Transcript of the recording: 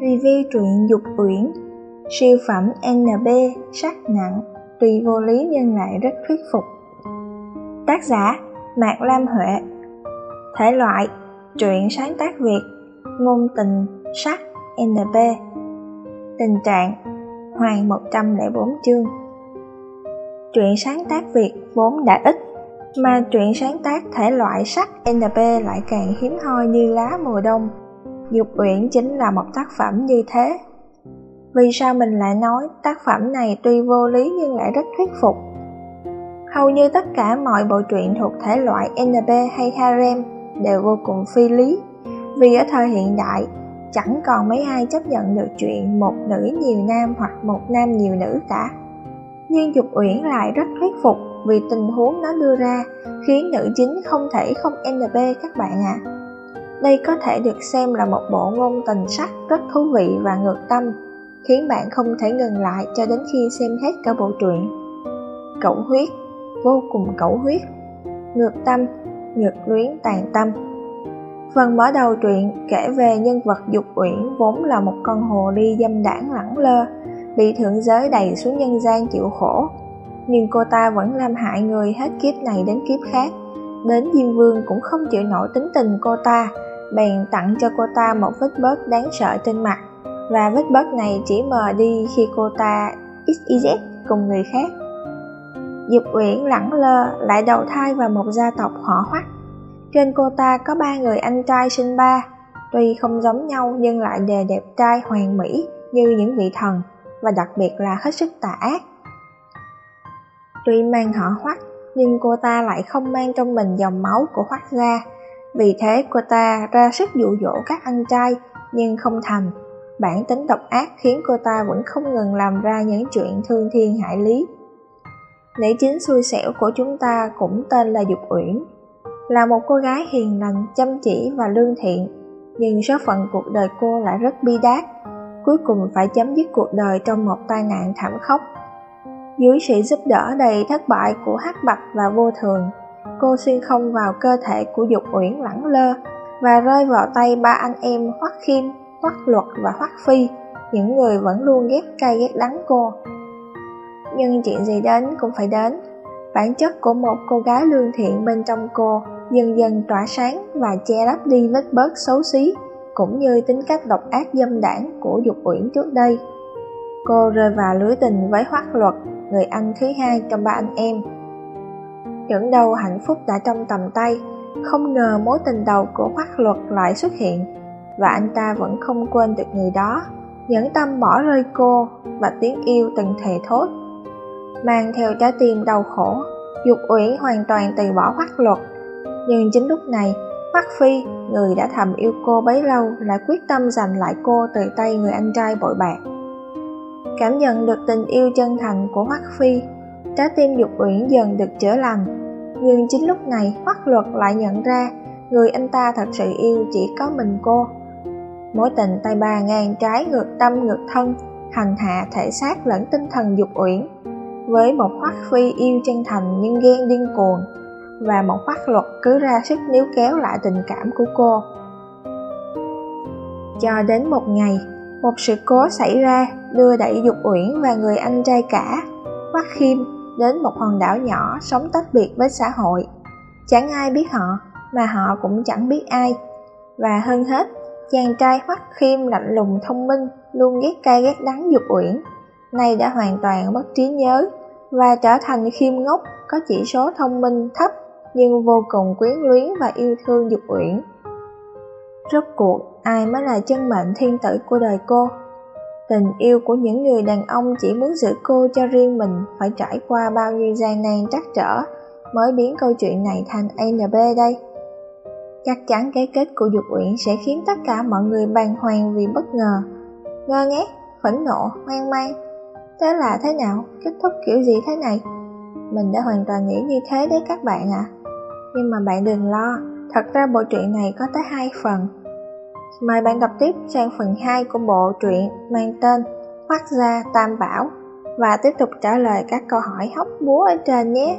Review truyện Dục Uyển. Siêu phẩm NB sắc nặng, Tuy vô lý nhưng lại rất thuyết phục. Tác giả, Mạc Lam Huệ. Thể loại, Truyện sáng tác Việt, Ngôn tình, sắc NB Tình trạng Hoàng 104 chương. Truyện sáng tác Việt vốn đã ít, mà truyện sáng tác thể loại sắc NB lại càng hiếm hoi như lá mùa đông. Dục Uyển chính là một tác phẩm như thế. Vì sao mình lại nói tác phẩm này tuy vô lý nhưng lại rất thuyết phục? Hầu như tất cả mọi bộ truyện thuộc thể loại NB hay harem đều vô cùng phi lý, vì ở thời hiện đại chẳng còn mấy ai chấp nhận được chuyện một nữ nhiều nam hoặc một nam nhiều nữ cả. Nhưng Dục Uyển lại rất thuyết phục vì tình huống nó đưa ra khiến nữ chính không thể không NB các bạn ạ. À. Đây có thể được xem là một bộ ngôn tình sắc rất thú vị và ngược tâm, khiến bạn không thể ngừng lại cho đến khi xem hết cả bộ truyện. Cẩu huyết, vô cùng cẩu huyết, ngược tâm, ngược luyến tàn tâm. Phần mở đầu truyện kể về nhân vật Dục Uyển vốn là một con hồ ly dâm đảng lẳng lơ, bị thượng giới đầy xuống nhân gian chịu khổ. Nhưng cô ta vẫn làm hại người hết kiếp này đến kiếp khác. Đến Diêm Vương cũng không chịu nổi tính tình cô ta, bèn tặng cho cô ta một vết bớt đáng sợ trên mặt và vết bớt này chỉ mờ đi khi cô ta XYZ cùng người khác. Dục Uyển lẳng lơ lại đầu thai vào một gia tộc họ hoắc. Trên cô ta có ba người anh trai sinh ba, tuy không giống nhau nhưng lại đều đẹp trai hoàn mỹ như những vị thần và đặc biệt là hết sức tà ác. Tuy mang họ hoắc nhưng cô ta lại không mang trong mình dòng máu của hoắc gia vì thế cô ta ra sức dụ dỗ các anh trai nhưng không thành. Bản tính độc ác khiến cô ta vẫn không ngừng làm ra những chuyện thương thiên hại lý. Nữ chính xui xẻo của chúng ta cũng tên là Dục Uyển. Là một cô gái hiền lành, chăm chỉ và lương thiện, nhưng số phận cuộc đời cô lại rất bi đát. Cuối cùng phải chấm dứt cuộc đời trong một tai nạn thảm khốc. Dưới sự giúp đỡ đầy thất bại của Hắc Bạch và Vô Thường, cô xuyên không vào cơ thể của Dục Uyển lẳng lơ và rơi vào tay ba anh em Hoắc Khiêm, Hoắc Luật và Hoắc Phi, những người vẫn luôn ghét cay ghét đắng cô. Nhưng chuyện gì đến cũng phải đến, bản chất của một cô gái lương thiện bên trong cô dần dần tỏa sáng và che lấp đi vết bớt xấu xí, cũng như tính cách độc ác dâm đảng của Dục Uyển trước đây. Cô rơi vào lưới tình với Hoắc Luật, người anh thứ hai trong ba anh em những đâu hạnh phúc đã trong tầm tay, không ngờ mối tình đầu của Hoắc Luật lại xuất hiện, và anh ta vẫn không quên được người đó, nhẫn tâm bỏ rơi cô và tiếng yêu từng thề thốt. Mang theo trái tim đau khổ, Dục Uyển hoàn toàn từ bỏ Hoắc Luật, nhưng chính lúc này, Hoắc Phi, người đã thầm yêu cô bấy lâu, lại quyết tâm giành lại cô từ tay người anh trai bội bạc. Cảm nhận được tình yêu chân thành của Hoắc Phi, trái tim Dục Uyển dần được chữa lành, nhưng chính lúc này Hoắc Luật lại nhận ra người anh ta thật sự yêu chỉ có mình cô. Mối tình tay ba ngàn trái ngược tâm ngược thân, hành hạ thể xác lẫn tinh thần dục uyển. Với một Hoắc Phi yêu chân thành nhưng ghen điên cuồng, và một Hoắc Luật cứ ra sức níu kéo lại tình cảm của cô. Cho đến một ngày, một sự cố xảy ra đưa đẩy Dục Uyển và người anh trai cả, Hoắc Khiêm đến một hòn đảo nhỏ sống tách biệt với xã hội. Chẳng ai biết họ, mà họ cũng chẳng biết ai. Và hơn hết, chàng trai hoắc khiêm lạnh lùng thông minh, luôn ghét cay ghét đắng dục uyển, nay đã hoàn toàn mất trí nhớ và trở thành khiêm ngốc có chỉ số thông minh thấp nhưng vô cùng quyến luyến và yêu thương dục uyển. Rốt cuộc, ai mới là chân mệnh thiên tử của đời cô? Tình yêu của những người đàn ông chỉ muốn giữ cô cho riêng mình phải trải qua bao nhiêu gian nan trắc trở mới biến câu chuyện này thành NB đây. Chắc chắn cái kết của Dục Uyển sẽ khiến tất cả mọi người bàng hoàng vì bất ngờ, ngơ ngác, phẫn nộ, hoang mang. Thế là thế nào? Kết thúc kiểu gì thế này? Mình đã hoàn toàn nghĩ như thế đấy các bạn ạ. À. Nhưng mà bạn đừng lo, thật ra bộ truyện này có tới hai phần Mời bạn đọc tiếp sang phần 2 của bộ truyện mang tên Hoác gia Tam Bảo và tiếp tục trả lời các câu hỏi hóc búa ở trên nhé.